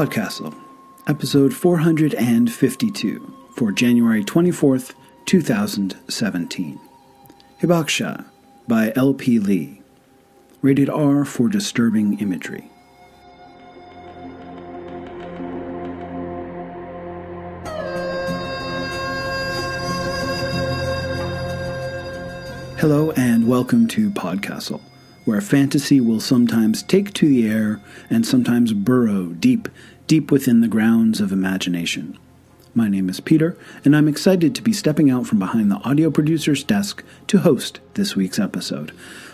Podcastle, episode 452 for January 24th, 2017. Hibakusha by L.P. Lee. Rated R for disturbing imagery. Hello and welcome to Podcastle, where fantasy will sometimes take to the air and sometimes burrow deep, deep within the grounds of imagination. My name is Peter, and I'm excited to be stepping out from behind the audio producer's desk to host this week's episode.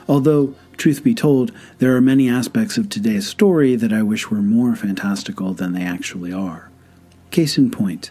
Although, truth be told, there are many aspects of today's story that I wish were more fantastical than they actually are. Case in point,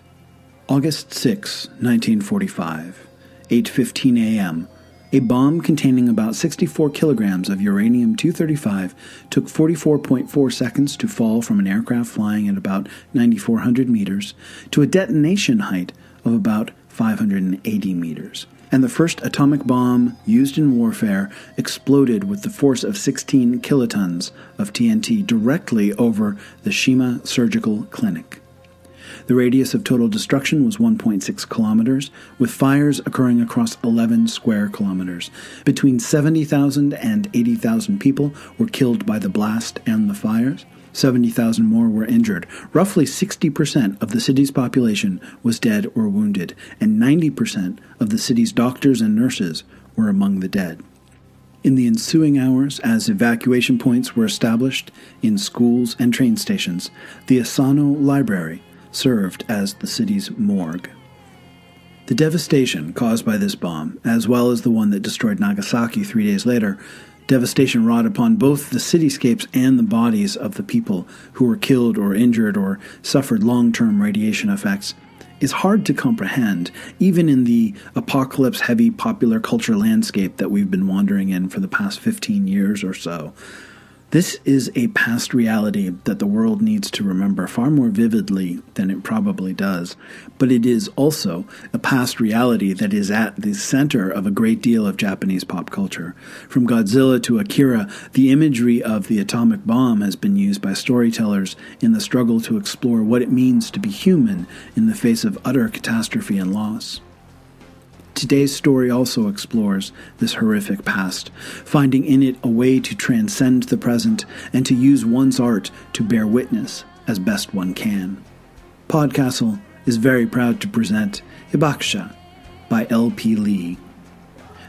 August 6, 1945, 8:15 a.m. A bomb containing about 64 kilograms of uranium 235 took 44.4 seconds to fall from an aircraft flying at about 9,400 meters to a detonation height of about 580 meters. And the first atomic bomb used in warfare exploded with the force of 16 kilotons of TNT directly over the Shima Surgical Clinic. The radius of total destruction was 1.6 kilometers, with fires occurring across 11 square kilometers. Between 70,000 and 80,000 people were killed by the blast and the fires. 70,000 more were injured. Roughly 60% of the city's population was dead or wounded, and 90% of the city's doctors and nurses were among the dead. In the ensuing hours, as evacuation points were established in schools and train stations, the Asano Library served as the city's morgue. The devastation caused by this bomb, as well as the one that destroyed Nagasaki three days later, devastation wrought upon both the cityscapes and the bodies of the people who were killed or injured or suffered long term radiation effects, is hard to comprehend, even in the apocalypse heavy popular culture landscape that we've been wandering in for the past 15 years or so. This is a past reality that the world needs to remember far more vividly than it probably does, but it is also a past reality that is at the center of a great deal of Japanese pop culture. From Godzilla to Akira, the imagery of the atomic bomb has been used by storytellers in the struggle to explore what it means to be human in the face of utter catastrophe and loss. Today's story also explores this horrific past, finding in it a way to transcend the present and to use one's art to bear witness as best one can. Podcastle is very proud to present Hibakusha by L.P. Lee,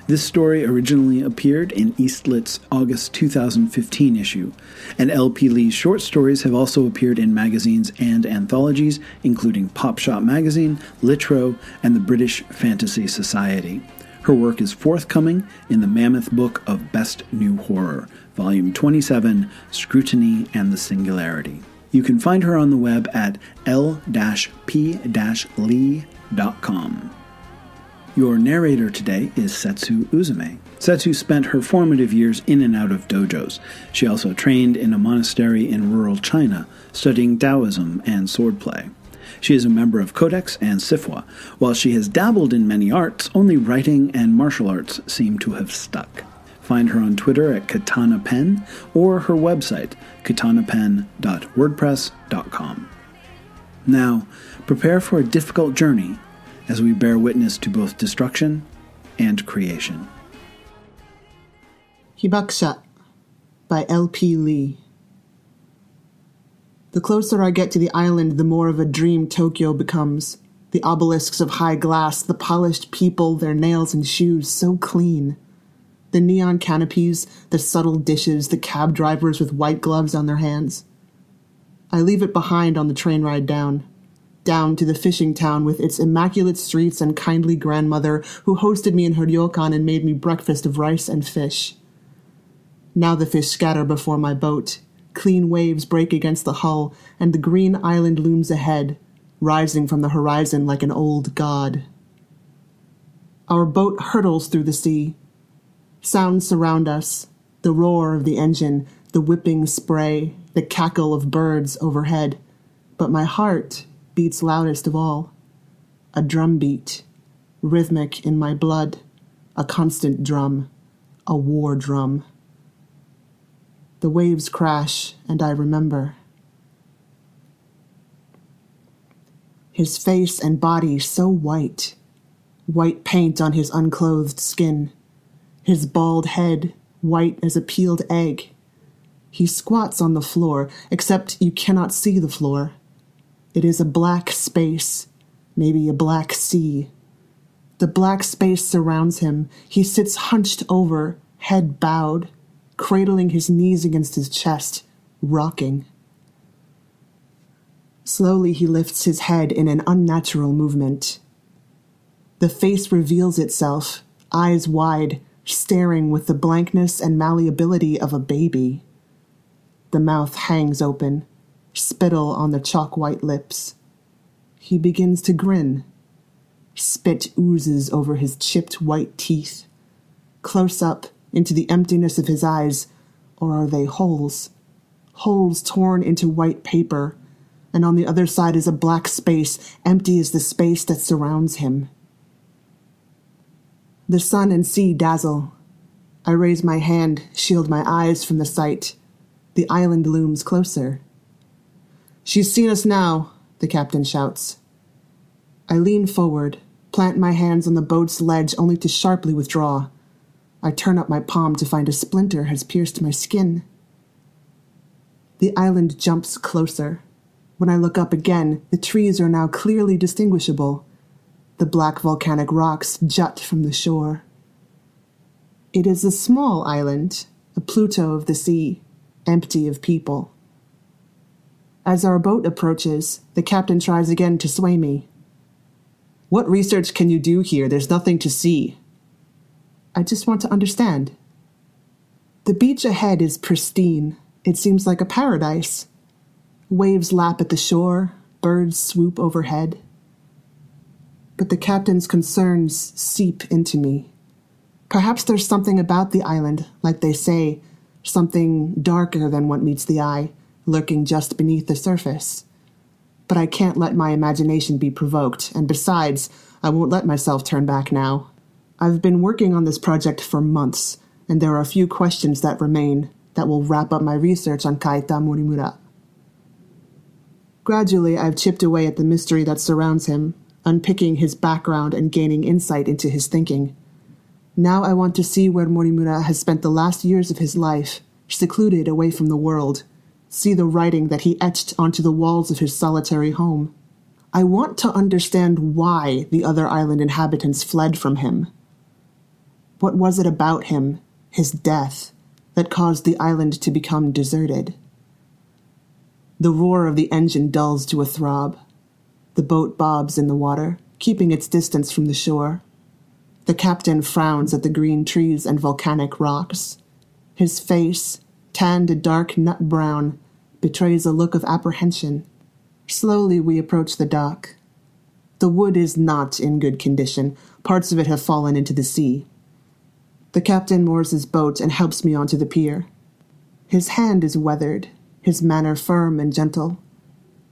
this story originally appeared in Eastlit's August 2015 issue, and L.P. Lee's short stories have also appeared in magazines and anthologies, including Popshot Magazine, Litro, and the British Fantasy Society. Her work is forthcoming in the Mammoth Book of Best New Horror, Volume 27 Scrutiny and the Singularity. You can find her on the web at l-p-lee.com. Your narrator today is Setsu Uzume. Setsu spent her formative years in and out of dojos. She also trained in a monastery in rural China, studying Taoism and swordplay. She is a member of Codex and SFWA. While she has dabbled in many arts, only writing and martial arts seem to have stuck. Find her on Twitter at Katana Pen or her website, katanapen.wordpress.com. Now, prepare for a difficult journey as we bear witness to both destruction and creation. Hibakusha by L.P. Lee. The closer I get to the island, the more of a dream Tokyo becomes. The obelisks of high glass, the polished people, their nails and shoes so clean. The neon canopies, the subtle dishes, the cab drivers with white gloves on their hands. I leave it behind on the train ride down down to the fishing town with its immaculate streets and kindly grandmother who hosted me in her ryokan and made me breakfast of rice and fish. Now the fish scatter before my boat. Clean waves break against the hull, and the green island looms ahead, rising from the horizon like an old god. Our boat hurtles through the sea. Sounds surround us the roar of the engine, the whipping spray, the cackle of birds overhead. But my heart beats loudest of all. A drum beat, rhythmic in my blood, a constant drum, a war drum. The waves crash, and I remember. his face and body so white, white paint on his unclothed skin, his bald head white as a peeled egg. He squats on the floor, except you cannot see the floor. It is a black space, maybe a black sea. The black space surrounds him. He sits hunched over, head bowed, cradling his knees against his chest, rocking. Slowly he lifts his head in an unnatural movement. The face reveals itself, eyes wide, staring with the blankness and malleability of a baby. The mouth hangs open, spittle on the chalk white lips. He begins to grin. Spit oozes over his chipped white teeth. Close up into the emptiness of his eyes, or are they holes? Holes torn into white paper, and on the other side is a black space, empty as the space that surrounds him. The sun and sea dazzle. I raise my hand, shield my eyes from the sight. The island looms closer. She's seen us now, the captain shouts. I lean forward, plant my hands on the boat's ledge only to sharply withdraw. I turn up my palm to find a splinter has pierced my skin. The island jumps closer. When I look up again, the trees are now clearly distinguishable. The black volcanic rocks jut from the shore. It is a small island, a Pluto of the sea, empty of people. As our boat approaches, the captain tries again to sway me. What research can you do here? There's nothing to see. I just want to understand. The beach ahead is pristine. It seems like a paradise. Waves lap at the shore, birds swoop overhead but the captain's concerns seep into me. Perhaps there's something about the island, like they say, something darker than what meets the eye, lurking just beneath the surface. But I can't let my imagination be provoked, and besides, I won't let myself turn back now. I've been working on this project for months, and there are a few questions that remain that will wrap up my research on Kaita Morimura. Gradually, I've chipped away at the mystery that surrounds him, unpicking his background and gaining insight into his thinking. Now I want to see where Morimura has spent the last years of his life, secluded away from the world, see the writing that he etched onto the walls of his solitary home. I want to understand why the other island inhabitants fled from him. What was it about him, his death, that caused the island to become deserted? The roar of the engine dulls to a throb. The boat bobs in the water, keeping its distance from the shore. The captain frowns at the green trees and volcanic rocks. His face, tanned a dark nut brown, betrays a look of apprehension. Slowly we approach the dock. The wood is not in good condition. Parts of it have fallen into the sea. The captain moors his boat and helps me onto the pier. His hand is weathered, his manner firm and gentle.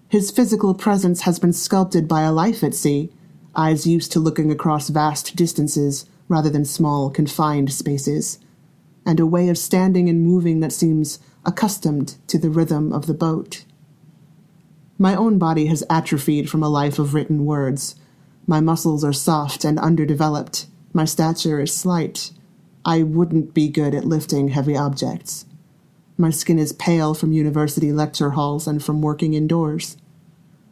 His physical presence has been sculpted by a life at sea, eyes used to looking across vast distances rather than small, confined spaces, and a way of standing and moving that seems accustomed to the rhythm of the boat. My own body has atrophied from a life of written words. My muscles are soft and underdeveloped. My stature is slight. I wouldn't be good at lifting heavy objects. My skin is pale from university lecture halls and from working indoors.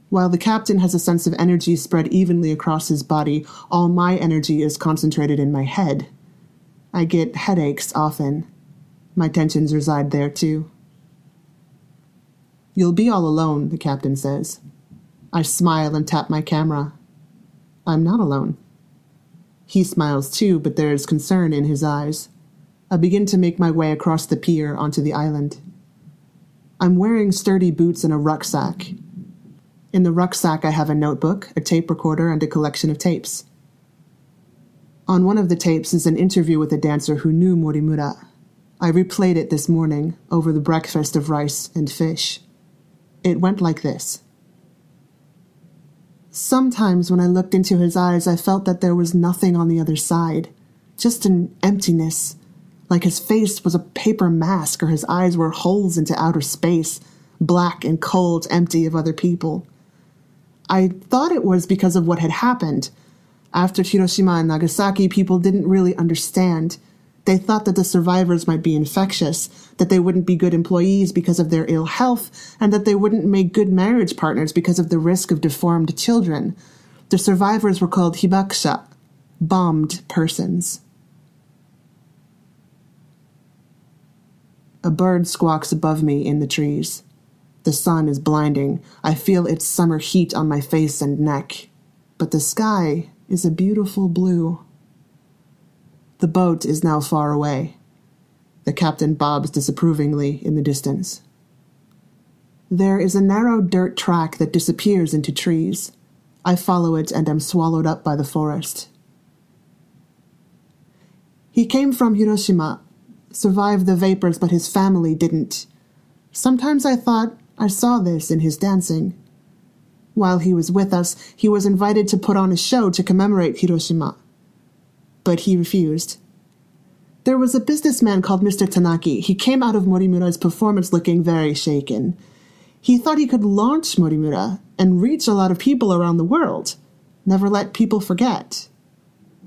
While the captain has a sense of energy spread evenly across his body, all my energy is concentrated in my head. I get headaches often. My tensions reside there too. You'll be all alone, the captain says. I smile and tap my camera. I'm not alone. He smiles too, but there is concern in his eyes. I begin to make my way across the pier onto the island. I'm wearing sturdy boots and a rucksack, in the rucksack, I have a notebook, a tape recorder, and a collection of tapes. On one of the tapes is an interview with a dancer who knew Morimura. I replayed it this morning over the breakfast of rice and fish. It went like this. Sometimes when I looked into his eyes, I felt that there was nothing on the other side, just an emptiness, like his face was a paper mask or his eyes were holes into outer space, black and cold, empty of other people. I thought it was because of what had happened. After Hiroshima and Nagasaki, people didn't really understand. They thought that the survivors might be infectious, that they wouldn't be good employees because of their ill health, and that they wouldn't make good marriage partners because of the risk of deformed children. The survivors were called hibakusha, bombed persons. A bird squawks above me in the trees. The sun is blinding. I feel its summer heat on my face and neck. But the sky is a beautiful blue. The boat is now far away. The captain bobs disapprovingly in the distance. There is a narrow dirt track that disappears into trees. I follow it and am swallowed up by the forest. He came from Hiroshima, survived the vapors, but his family didn't. Sometimes I thought I saw this in his dancing. While he was with us, he was invited to put on a show to commemorate Hiroshima but he refused. There was a businessman called Mr. Tanaki. He came out of Morimura's performance looking very shaken. He thought he could launch Morimura and reach a lot of people around the world, never let people forget.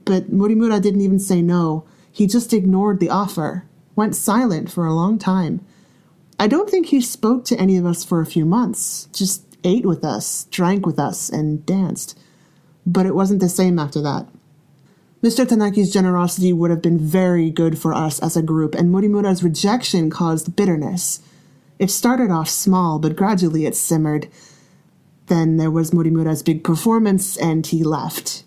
But Morimura didn't even say no. He just ignored the offer, went silent for a long time. I don't think he spoke to any of us for a few months, just ate with us, drank with us, and danced. But it wasn't the same after that. Mr. Tanaki's generosity would have been very good for us as a group, and Morimura's rejection caused bitterness. It started off small, but gradually it simmered. Then there was Morimura's big performance, and he left.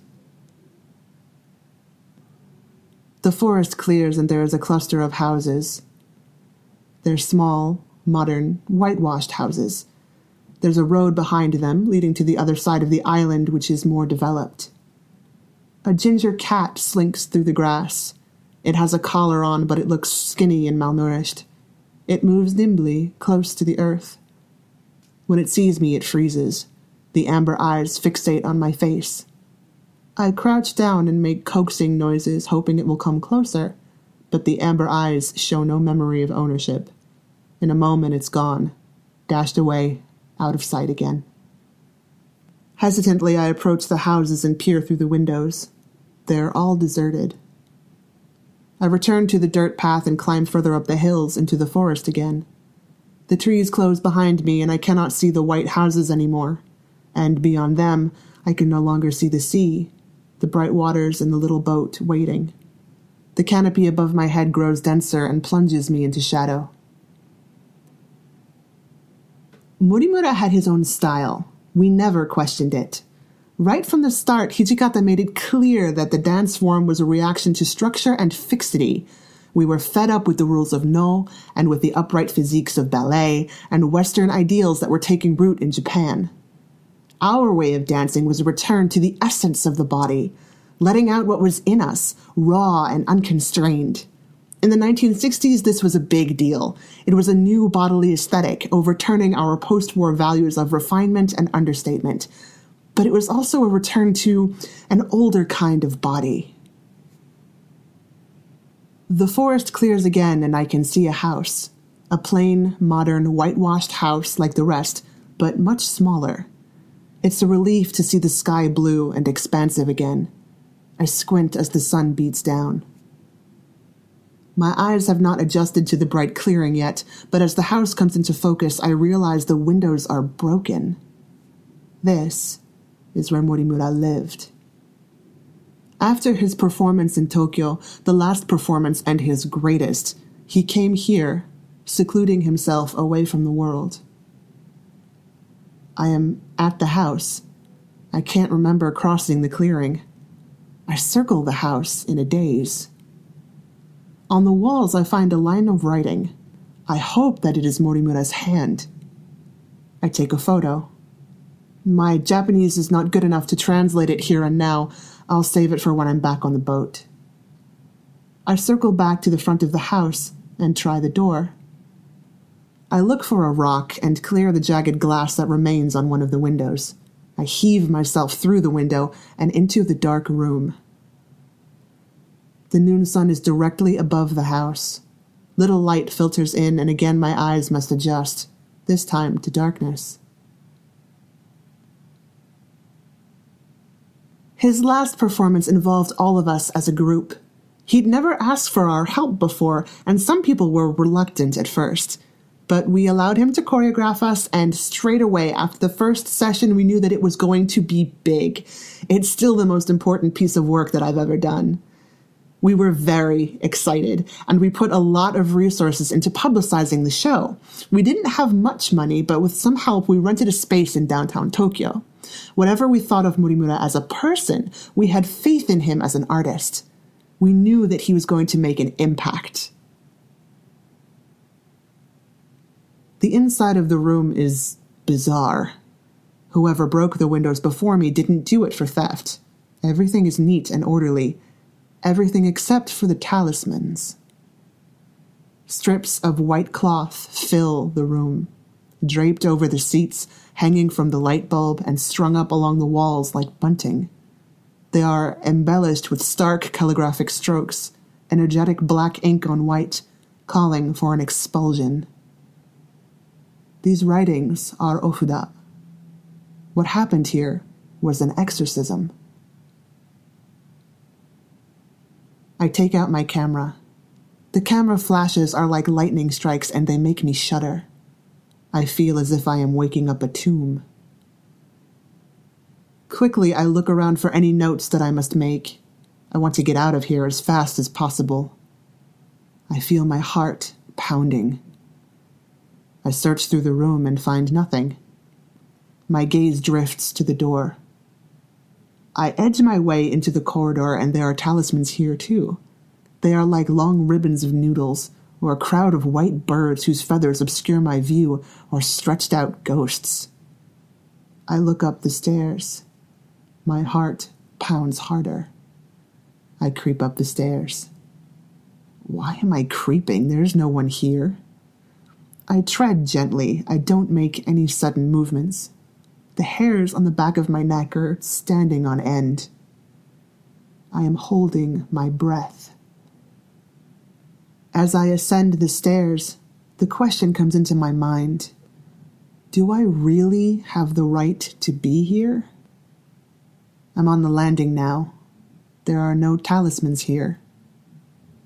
The forest clears, and there is a cluster of houses. They're small, modern, whitewashed houses. There's a road behind them leading to the other side of the island, which is more developed. A ginger cat slinks through the grass. It has a collar on, but it looks skinny and malnourished. It moves nimbly, close to the earth. When it sees me, it freezes. The amber eyes fixate on my face. I crouch down and make coaxing noises, hoping it will come closer, but the amber eyes show no memory of ownership. In a moment, it's gone, dashed away, out of sight again. Hesitantly, I approach the houses and peer through the windows. They're all deserted. I return to the dirt path and climb further up the hills into the forest again. The trees close behind me, and I cannot see the white houses anymore. And beyond them, I can no longer see the sea, the bright waters, and the little boat waiting. The canopy above my head grows denser and plunges me into shadow. Morimura had his own style. We never questioned it. Right from the start, Hijikata made it clear that the dance form was a reaction to structure and fixity. We were fed up with the rules of Noh and with the upright physiques of ballet and Western ideals that were taking root in Japan. Our way of dancing was a return to the essence of the body, letting out what was in us, raw and unconstrained. In the 1960s, this was a big deal. It was a new bodily aesthetic, overturning our post war values of refinement and understatement but it was also a return to an older kind of body. The forest clears again, and I can see a house. A plain, modern, whitewashed house like the rest, but much smaller. It's a relief to see the sky blue and expansive again. I squint as the sun beats down. My eyes have not adjusted to the bright clearing yet, but as the house comes into focus, I realize the windows are broken. This is where Morimura lived. After his performance in Tokyo, the last performance and his greatest, he came here, secluding himself away from the world. I am at the house. I can't remember crossing the clearing. I circle the house in a daze. On the walls, I find a line of writing. I hope that it is Morimura's hand. I take a photo. My Japanese is not good enough to translate it here and now. I'll save it for when I'm back on the boat. I circle back to the front of the house and try the door. I look for a rock and clear the jagged glass that remains on one of the windows. I heave myself through the window and into the dark room. The noon sun is directly above the house. Little light filters in, and again my eyes must adjust, this time to darkness. His last performance involved all of us as a group. He'd never asked for our help before, and some people were reluctant at first. But we allowed him to choreograph us, and straight away, after the first session, we knew that it was going to be big. It's still the most important piece of work that I've ever done. We were very excited, and we put a lot of resources into publicizing the show. We didn't have much money, but with some help, we rented a space in downtown Tokyo. Whatever we thought of Morimura as a person, we had faith in him as an artist. We knew that he was going to make an impact. The inside of the room is bizarre. Whoever broke the windows before me didn't do it for theft. Everything is neat and orderly. Everything except for the talismans. Strips of white cloth fill the room, draped over the seats, hanging from the light bulb, and strung up along the walls like bunting. They are embellished with stark calligraphic strokes, energetic black ink on white, calling for an expulsion. These writings are ofuda. What happened here was an exorcism. I take out my camera. The camera flashes are like lightning strikes and they make me shudder. I feel as if I am waking up a tomb. Quickly, I look around for any notes that I must make. I want to get out of here as fast as possible. I feel my heart pounding. I search through the room and find nothing. My gaze drifts to the door. I edge my way into the corridor, and there are talismans here too. They are like long ribbons of noodles, or a crowd of white birds whose feathers obscure my view, or stretched out ghosts. I look up the stairs. My heart pounds harder. I creep up the stairs. Why am I creeping? There's no one here. I tread gently. I don't make any sudden movements. The hairs on the back of my neck are standing on end. I am holding my breath. As I ascend the stairs, the question comes into my mind Do I really have the right to be here? I'm on the landing now. There are no talismans here.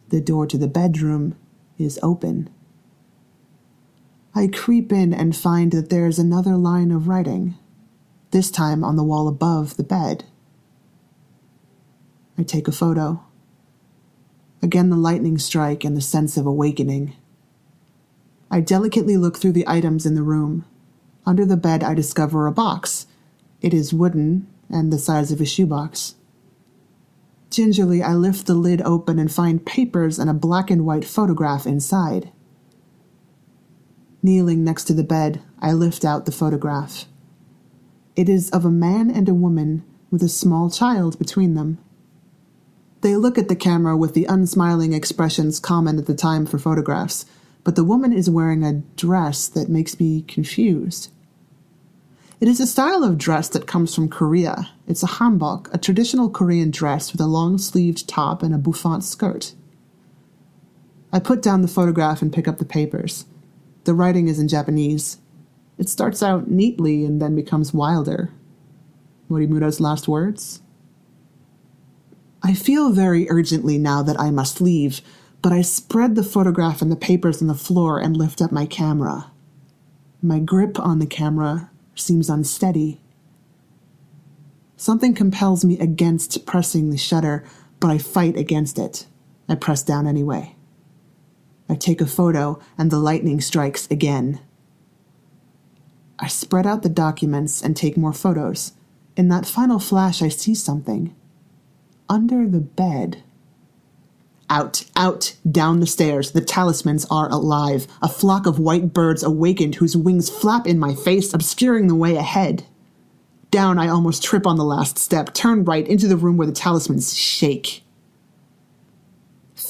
The door to the bedroom is open. I creep in and find that there is another line of writing, this time on the wall above the bed. I take a photo. Again, the lightning strike and the sense of awakening. I delicately look through the items in the room. Under the bed, I discover a box. It is wooden and the size of a shoebox. Gingerly, I lift the lid open and find papers and a black and white photograph inside. Kneeling next to the bed, I lift out the photograph. It is of a man and a woman with a small child between them. They look at the camera with the unsmiling expressions common at the time for photographs, but the woman is wearing a dress that makes me confused. It is a style of dress that comes from Korea. It's a hanbok, a traditional Korean dress with a long sleeved top and a bouffant skirt. I put down the photograph and pick up the papers. The writing is in Japanese. It starts out neatly and then becomes wilder. Morimura's last words? I feel very urgently now that I must leave, but I spread the photograph and the papers on the floor and lift up my camera. My grip on the camera seems unsteady. Something compels me against pressing the shutter, but I fight against it. I press down anyway. I take a photo, and the lightning strikes again. I spread out the documents and take more photos. In that final flash, I see something. Under the bed. Out, out, down the stairs. The talismans are alive. A flock of white birds awakened whose wings flap in my face, obscuring the way ahead. Down, I almost trip on the last step, turn right into the room where the talismans shake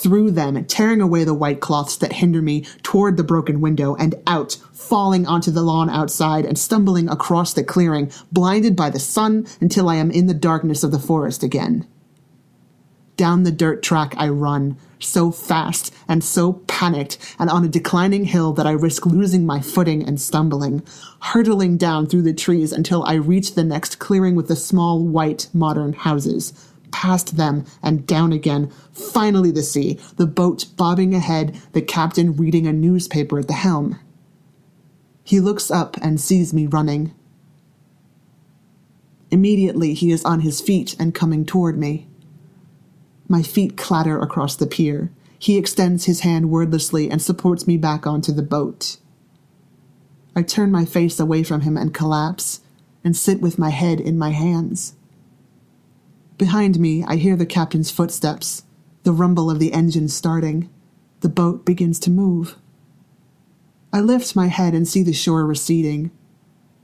through them, tearing away the white cloths that hinder me toward the broken window and out, falling onto the lawn outside and stumbling across the clearing, blinded by the sun until I am in the darkness of the forest again. Down the dirt track I run, so fast and so panicked, and on a declining hill that I risk losing my footing and stumbling, hurtling down through the trees until I reach the next clearing with the small white modern houses. Past them and down again, finally the sea, the boat bobbing ahead, the captain reading a newspaper at the helm. He looks up and sees me running. Immediately he is on his feet and coming toward me. My feet clatter across the pier. He extends his hand wordlessly and supports me back onto the boat. I turn my face away from him and collapse, and sit with my head in my hands. Behind me, I hear the captain's footsteps, the rumble of the engine starting. The boat begins to move. I lift my head and see the shore receding,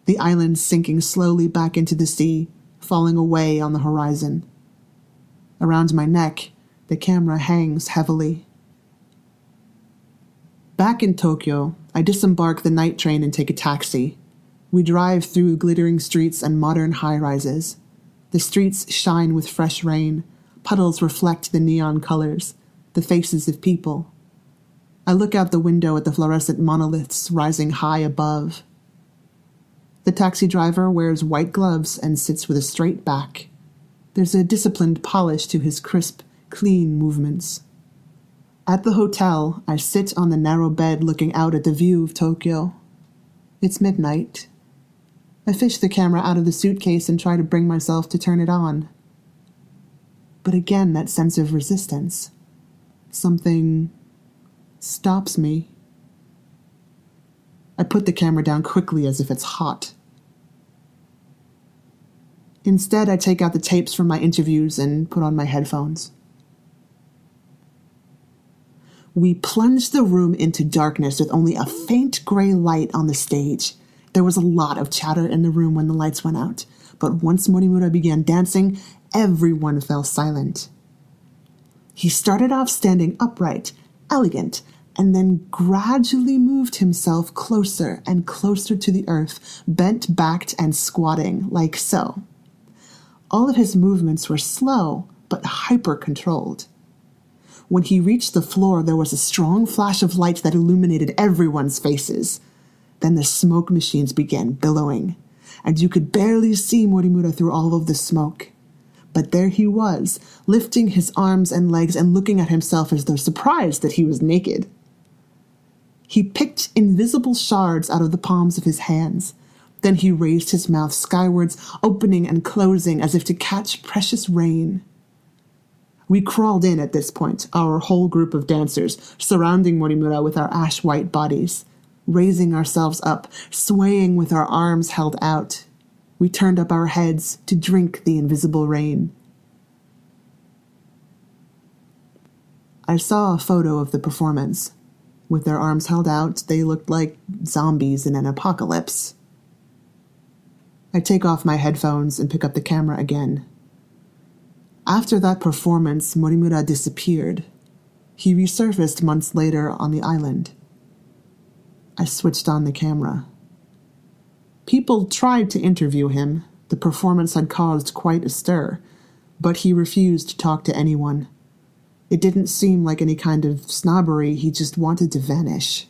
the island sinking slowly back into the sea, falling away on the horizon. Around my neck, the camera hangs heavily. Back in Tokyo, I disembark the night train and take a taxi. We drive through glittering streets and modern high rises. The streets shine with fresh rain. Puddles reflect the neon colors, the faces of people. I look out the window at the fluorescent monoliths rising high above. The taxi driver wears white gloves and sits with a straight back. There's a disciplined polish to his crisp, clean movements. At the hotel, I sit on the narrow bed looking out at the view of Tokyo. It's midnight. I fish the camera out of the suitcase and try to bring myself to turn it on. But again, that sense of resistance. Something stops me. I put the camera down quickly as if it's hot. Instead, I take out the tapes from my interviews and put on my headphones. We plunged the room into darkness with only a faint gray light on the stage. There was a lot of chatter in the room when the lights went out, but once Morimura began dancing, everyone fell silent. He started off standing upright, elegant, and then gradually moved himself closer and closer to the earth, bent backed and squatting, like so. All of his movements were slow, but hyper controlled. When he reached the floor, there was a strong flash of light that illuminated everyone's faces. Then the smoke machines began billowing, and you could barely see Morimura through all of the smoke. But there he was, lifting his arms and legs and looking at himself as though surprised that he was naked. He picked invisible shards out of the palms of his hands. Then he raised his mouth skywards, opening and closing as if to catch precious rain. We crawled in at this point, our whole group of dancers, surrounding Morimura with our ash white bodies. Raising ourselves up, swaying with our arms held out, we turned up our heads to drink the invisible rain. I saw a photo of the performance. With their arms held out, they looked like zombies in an apocalypse. I take off my headphones and pick up the camera again. After that performance, Morimura disappeared. He resurfaced months later on the island. I switched on the camera. People tried to interview him. The performance had caused quite a stir, but he refused to talk to anyone. It didn't seem like any kind of snobbery, he just wanted to vanish.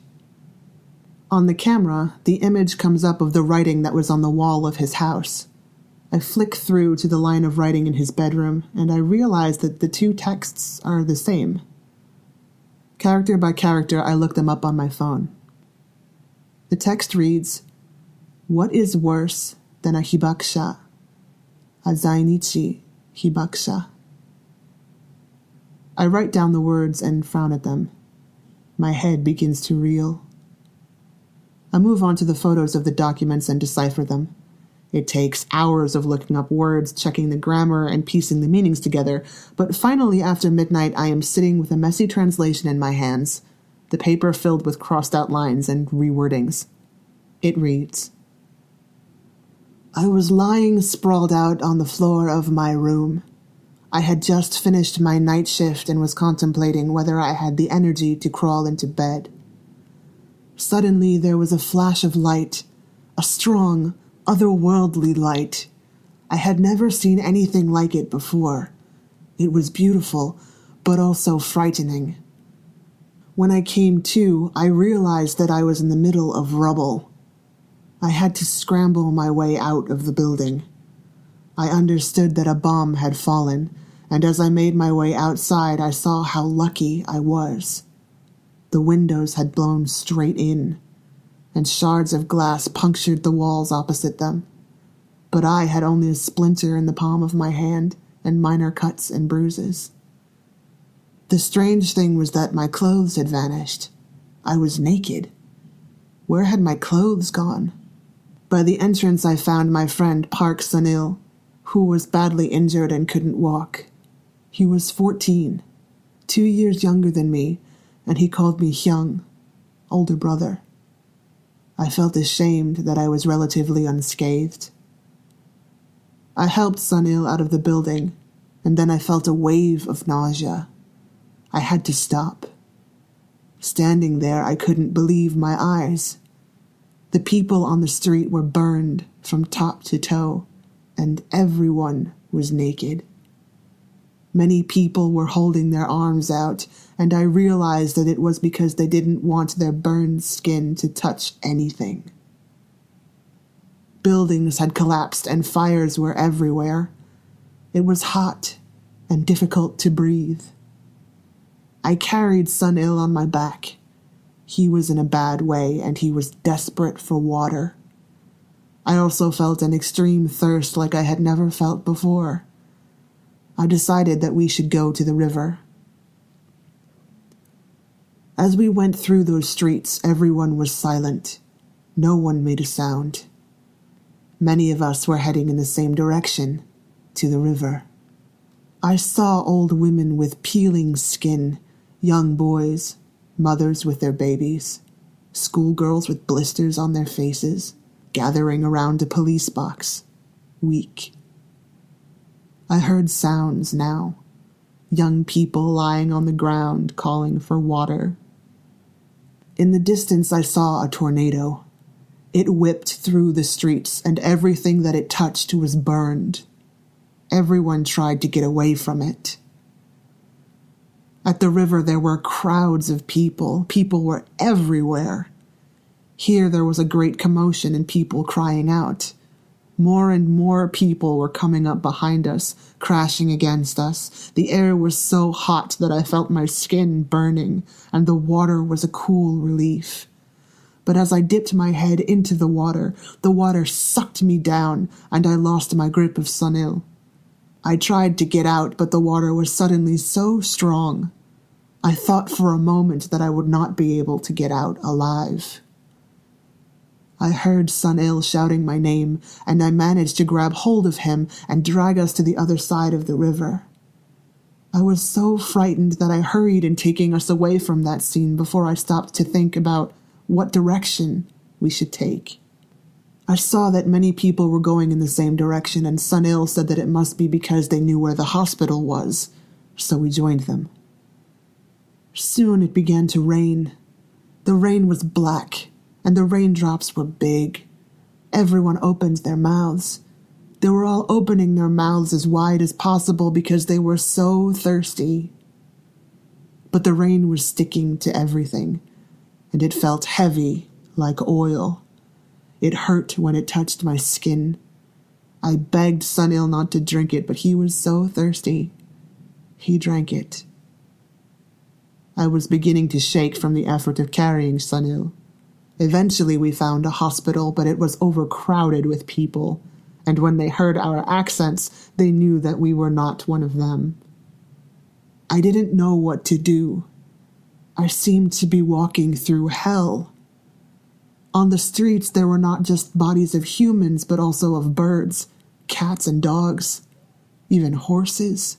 On the camera, the image comes up of the writing that was on the wall of his house. I flick through to the line of writing in his bedroom, and I realize that the two texts are the same. Character by character, I look them up on my phone. The text reads What is worse than a hibakusha? A zainichi hibakusha. I write down the words and frown at them. My head begins to reel. I move on to the photos of the documents and decipher them. It takes hours of looking up words, checking the grammar, and piecing the meanings together, but finally, after midnight, I am sitting with a messy translation in my hands, the paper filled with crossed out lines and rewordings. It reads I was lying sprawled out on the floor of my room. I had just finished my night shift and was contemplating whether I had the energy to crawl into bed. Suddenly there was a flash of light, a strong, otherworldly light. I had never seen anything like it before. It was beautiful, but also frightening. When I came to, I realized that I was in the middle of rubble. I had to scramble my way out of the building. I understood that a bomb had fallen, and as I made my way outside, I saw how lucky I was. The windows had blown straight in, and shards of glass punctured the walls opposite them. But I had only a splinter in the palm of my hand and minor cuts and bruises. The strange thing was that my clothes had vanished. I was naked. Where had my clothes gone? By the entrance, I found my friend Park Sunil, who was badly injured and couldn't walk. He was 14, two years younger than me, and he called me Hyung, older brother. I felt ashamed that I was relatively unscathed. I helped Sunil out of the building, and then I felt a wave of nausea. I had to stop. Standing there, I couldn't believe my eyes. The people on the street were burned from top to toe, and everyone was naked. Many people were holding their arms out, and I realized that it was because they didn't want their burned skin to touch anything. Buildings had collapsed and fires were everywhere. It was hot and difficult to breathe. I carried Sunil on my back. He was in a bad way and he was desperate for water. I also felt an extreme thirst like I had never felt before. I decided that we should go to the river. As we went through those streets, everyone was silent. No one made a sound. Many of us were heading in the same direction, to the river. I saw old women with peeling skin, young boys, mothers with their babies, schoolgirls with blisters on their faces, gathering around a police box, weak. I heard sounds now young people lying on the ground calling for water. In the distance, I saw a tornado. It whipped through the streets, and everything that it touched was burned. Everyone tried to get away from it. At the river, there were crowds of people. People were everywhere. Here, there was a great commotion and people crying out. More and more people were coming up behind us, crashing against us. The air was so hot that I felt my skin burning, and the water was a cool relief. But as I dipped my head into the water, the water sucked me down, and I lost my grip of Sunil. I tried to get out, but the water was suddenly so strong I thought for a moment that I would not be able to get out alive. I heard Sunil shouting my name, and I managed to grab hold of him and drag us to the other side of the river. I was so frightened that I hurried in taking us away from that scene before I stopped to think about what direction we should take. I saw that many people were going in the same direction, and Sunil said that it must be because they knew where the hospital was, so we joined them. Soon it began to rain. The rain was black, and the raindrops were big. Everyone opened their mouths. They were all opening their mouths as wide as possible because they were so thirsty. But the rain was sticking to everything, and it felt heavy like oil. It hurt when it touched my skin. I begged Sunil not to drink it, but he was so thirsty. He drank it. I was beginning to shake from the effort of carrying Sunil. Eventually, we found a hospital, but it was overcrowded with people, and when they heard our accents, they knew that we were not one of them. I didn't know what to do. I seemed to be walking through hell. On the streets, there were not just bodies of humans, but also of birds, cats, and dogs, even horses.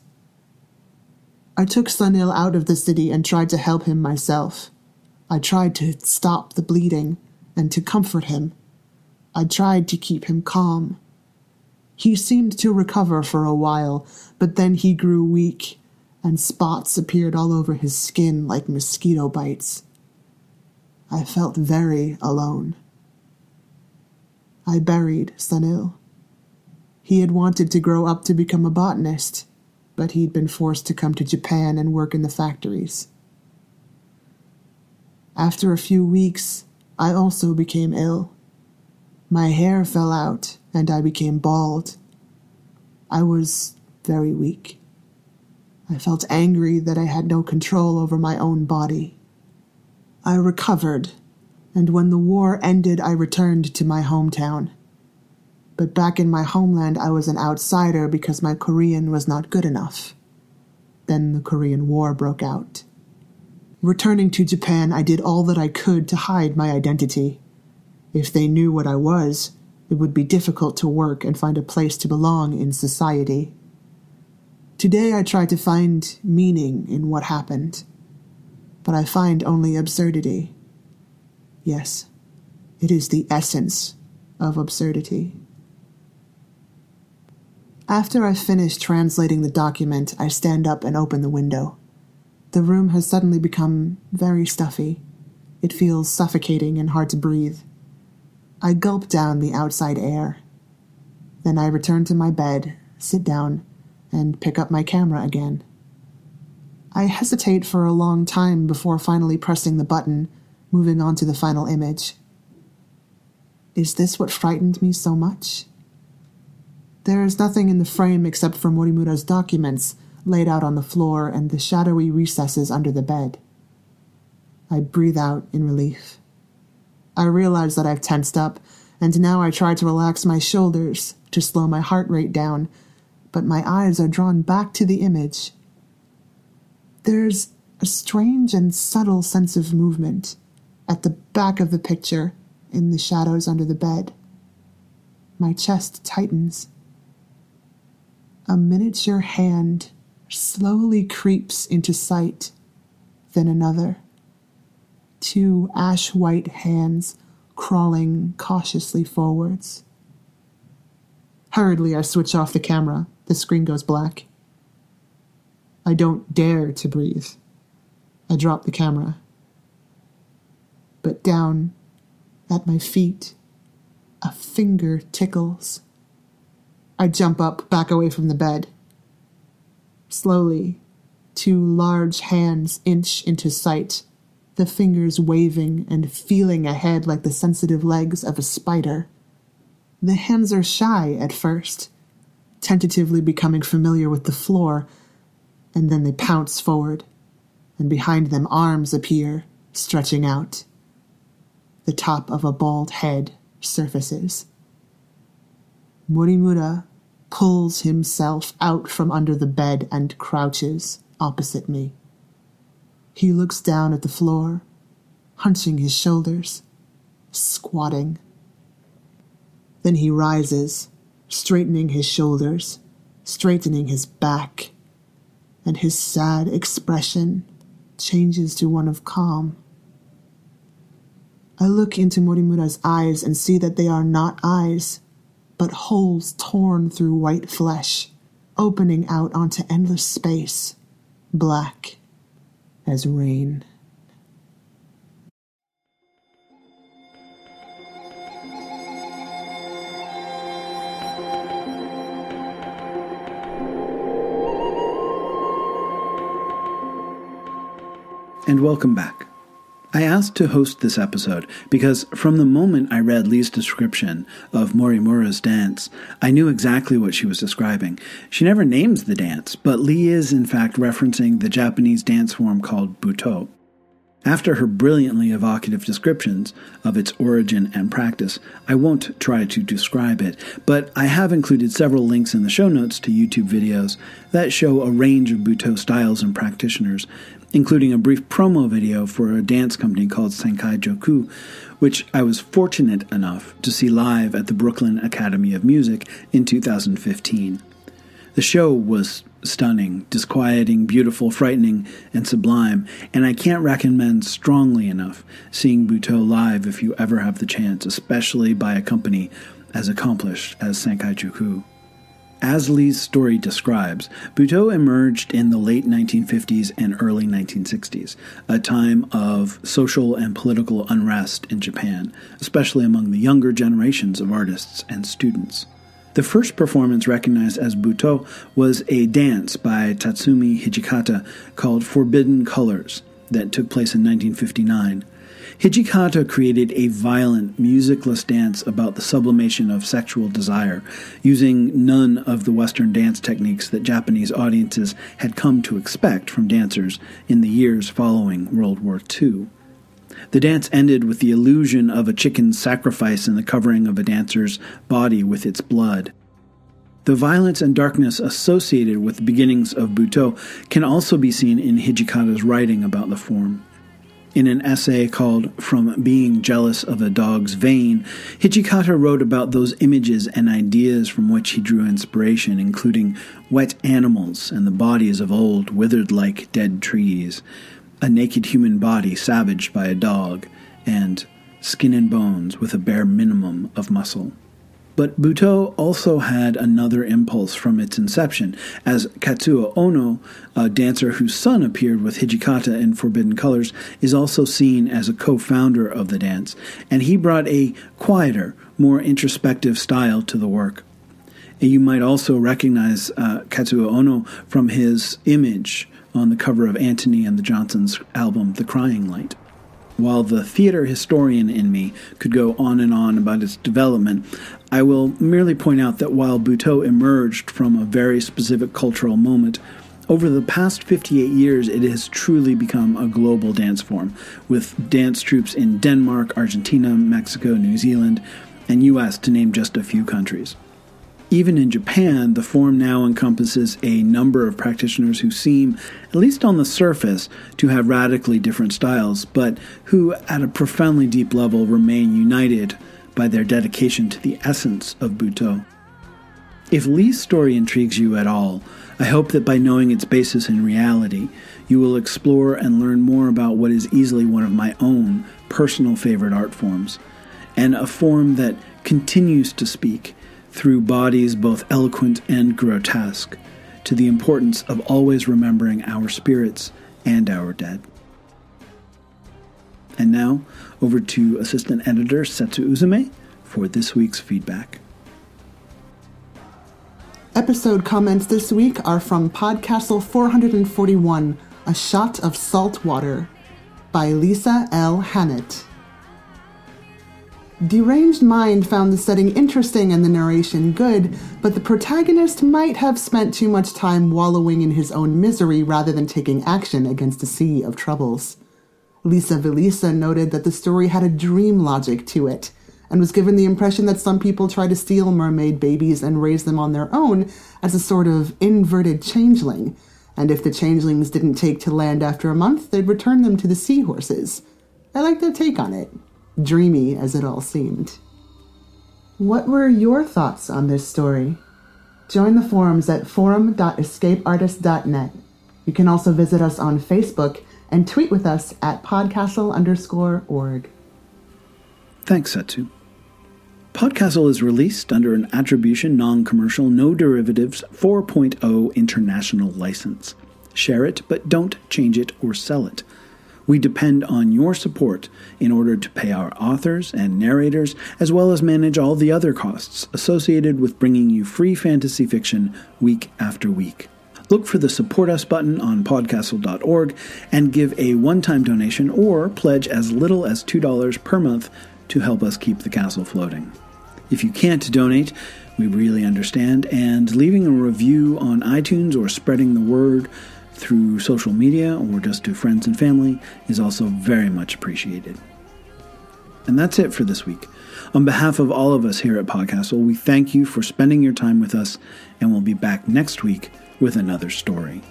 I took Sunil out of the city and tried to help him myself. I tried to stop the bleeding and to comfort him. I tried to keep him calm. He seemed to recover for a while, but then he grew weak, and spots appeared all over his skin like mosquito bites. I felt very alone. I buried Sunil. He had wanted to grow up to become a botanist, but he'd been forced to come to Japan and work in the factories. After a few weeks, I also became ill. My hair fell out and I became bald. I was very weak. I felt angry that I had no control over my own body. I recovered, and when the war ended, I returned to my hometown. But back in my homeland, I was an outsider because my Korean was not good enough. Then the Korean War broke out. Returning to Japan, I did all that I could to hide my identity. If they knew what I was, it would be difficult to work and find a place to belong in society. Today I try to find meaning in what happened, but I find only absurdity. Yes, it is the essence of absurdity. After I finish translating the document, I stand up and open the window. The room has suddenly become very stuffy. It feels suffocating and hard to breathe. I gulp down the outside air. Then I return to my bed, sit down, and pick up my camera again. I hesitate for a long time before finally pressing the button, moving on to the final image. Is this what frightened me so much? There is nothing in the frame except for Morimura's documents laid out on the floor and the shadowy recesses under the bed. I breathe out in relief. I realize that I've tensed up, and now I try to relax my shoulders to slow my heart rate down, but my eyes are drawn back to the image. There's a strange and subtle sense of movement at the back of the picture in the shadows under the bed. My chest tightens. A miniature hand slowly creeps into sight, then another two ash white hands crawling cautiously forwards. Hurriedly, I switch off the camera. The screen goes black. I don't dare to breathe. I drop the camera. But down at my feet, a finger tickles. I jump up, back away from the bed. Slowly, two large hands inch into sight the fingers waving and feeling ahead like the sensitive legs of a spider. The hands are shy at first, tentatively becoming familiar with the floor, and then they pounce forward, and behind them arms appear, stretching out. The top of a bald head surfaces. Morimura pulls himself out from under the bed and crouches opposite me. He looks down at the floor, hunching his shoulders, squatting. Then he rises, straightening his shoulders, straightening his back, and his sad expression changes to one of calm. I look into Morimura's eyes and see that they are not eyes, but holes torn through white flesh, opening out onto endless space, black as rain. And welcome back. I asked to host this episode because from the moment I read Lee's description of Morimura's dance, I knew exactly what she was describing. She never names the dance, but Lee is in fact referencing the Japanese dance form called Butoh. After her brilliantly evocative descriptions of its origin and practice, I won't try to describe it, but I have included several links in the show notes to YouTube videos that show a range of Butoh styles and practitioners, including a brief promo video for a dance company called Sankai Juku, which I was fortunate enough to see live at the Brooklyn Academy of Music in 2015. The show was stunning, disquieting, beautiful, frightening, and sublime, and I can't recommend strongly enough seeing Butoh live if you ever have the chance, especially by a company as accomplished as Sankai Juku. As Lee's story describes, Butoh emerged in the late 1950s and early 1960s, a time of social and political unrest in Japan, especially among the younger generations of artists and students. The first performance recognized as Butoh was a dance by Tatsumi Hijikata called Forbidden Colors that took place in 1959. Hijikata created a violent, musicless dance about the sublimation of sexual desire, using none of the Western dance techniques that Japanese audiences had come to expect from dancers in the years following World War II. The dance ended with the illusion of a chicken's sacrifice and the covering of a dancer's body with its blood. The violence and darkness associated with the beginnings of Butoh can also be seen in Hijikata's writing about the form. In an essay called From Being Jealous of a Dog's Vein, Hijikata wrote about those images and ideas from which he drew inspiration, including wet animals and the bodies of old, withered like dead trees, a naked human body savaged by a dog, and skin and bones with a bare minimum of muscle. But Butoh also had another impulse from its inception, as Kazuo Ono, a dancer whose son appeared with Hijikata in Forbidden Colors, is also seen as a co founder of the dance, and he brought a quieter, more introspective style to the work. You might also recognize uh, Kazuo Ono from his image on the cover of Antony and the Johnsons' album The Crying Light. While the theater historian in me could go on and on about its development, I will merely point out that while Butoh emerged from a very specific cultural moment, over the past 58 years, it has truly become a global dance form, with dance troupes in Denmark, Argentina, Mexico, New Zealand, and US, to name just a few countries. Even in Japan, the form now encompasses a number of practitioners who seem, at least on the surface, to have radically different styles, but who, at a profoundly deep level, remain united by their dedication to the essence of Butoh. If Lee's story intrigues you at all, I hope that by knowing its basis in reality, you will explore and learn more about what is easily one of my own personal favorite art forms, and a form that continues to speak through bodies both eloquent and grotesque, to the importance of always remembering our spirits and our dead. And now, over to Assistant Editor Setsu Uzume for this week's feedback. Episode comments this week are from Podcastle 441, A Shot of Salt Water, by Lisa L. Hannett. Deranged Mind found the setting interesting and the narration good, but the protagonist might have spent too much time wallowing in his own misery rather than taking action against a sea of troubles. Lisa Velisa noted that the story had a dream logic to it, and was given the impression that some people try to steal mermaid babies and raise them on their own as a sort of inverted changeling, and if the changelings didn't take to land after a month, they'd return them to the seahorses. I like their take on it dreamy as it all seemed. What were your thoughts on this story? Join the forums at forum.escapeartist.net. You can also visit us on Facebook and tweet with us at podcastle underscore org. Thanks, Setsu. Podcastle is released under an attribution, non commercial, no derivatives 4.0 international license. Share it, but don't change it or sell it. We depend on your support in order to pay our authors and narrators, as well as manage all the other costs associated with bringing you free fantasy fiction week after week. Look for the Support Us button on podcastle.org and give a one time donation or pledge as little as $2 per month to help us keep the castle floating. If you can't donate, we really understand, and leaving a review on iTunes or spreading the word through social media or just to friends and family is also very much appreciated. And that's it for this week. On behalf of all of us here at Podcastle, we thank you for spending your time with us, and we'll be back next week with another story.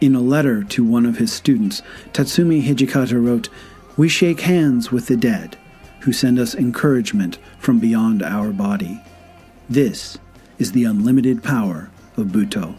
In a letter to one of his students, Tatsumi Hijikata wrote, We shake hands with the dead, who send us encouragement from beyond our body. This is the unlimited power of Butoh.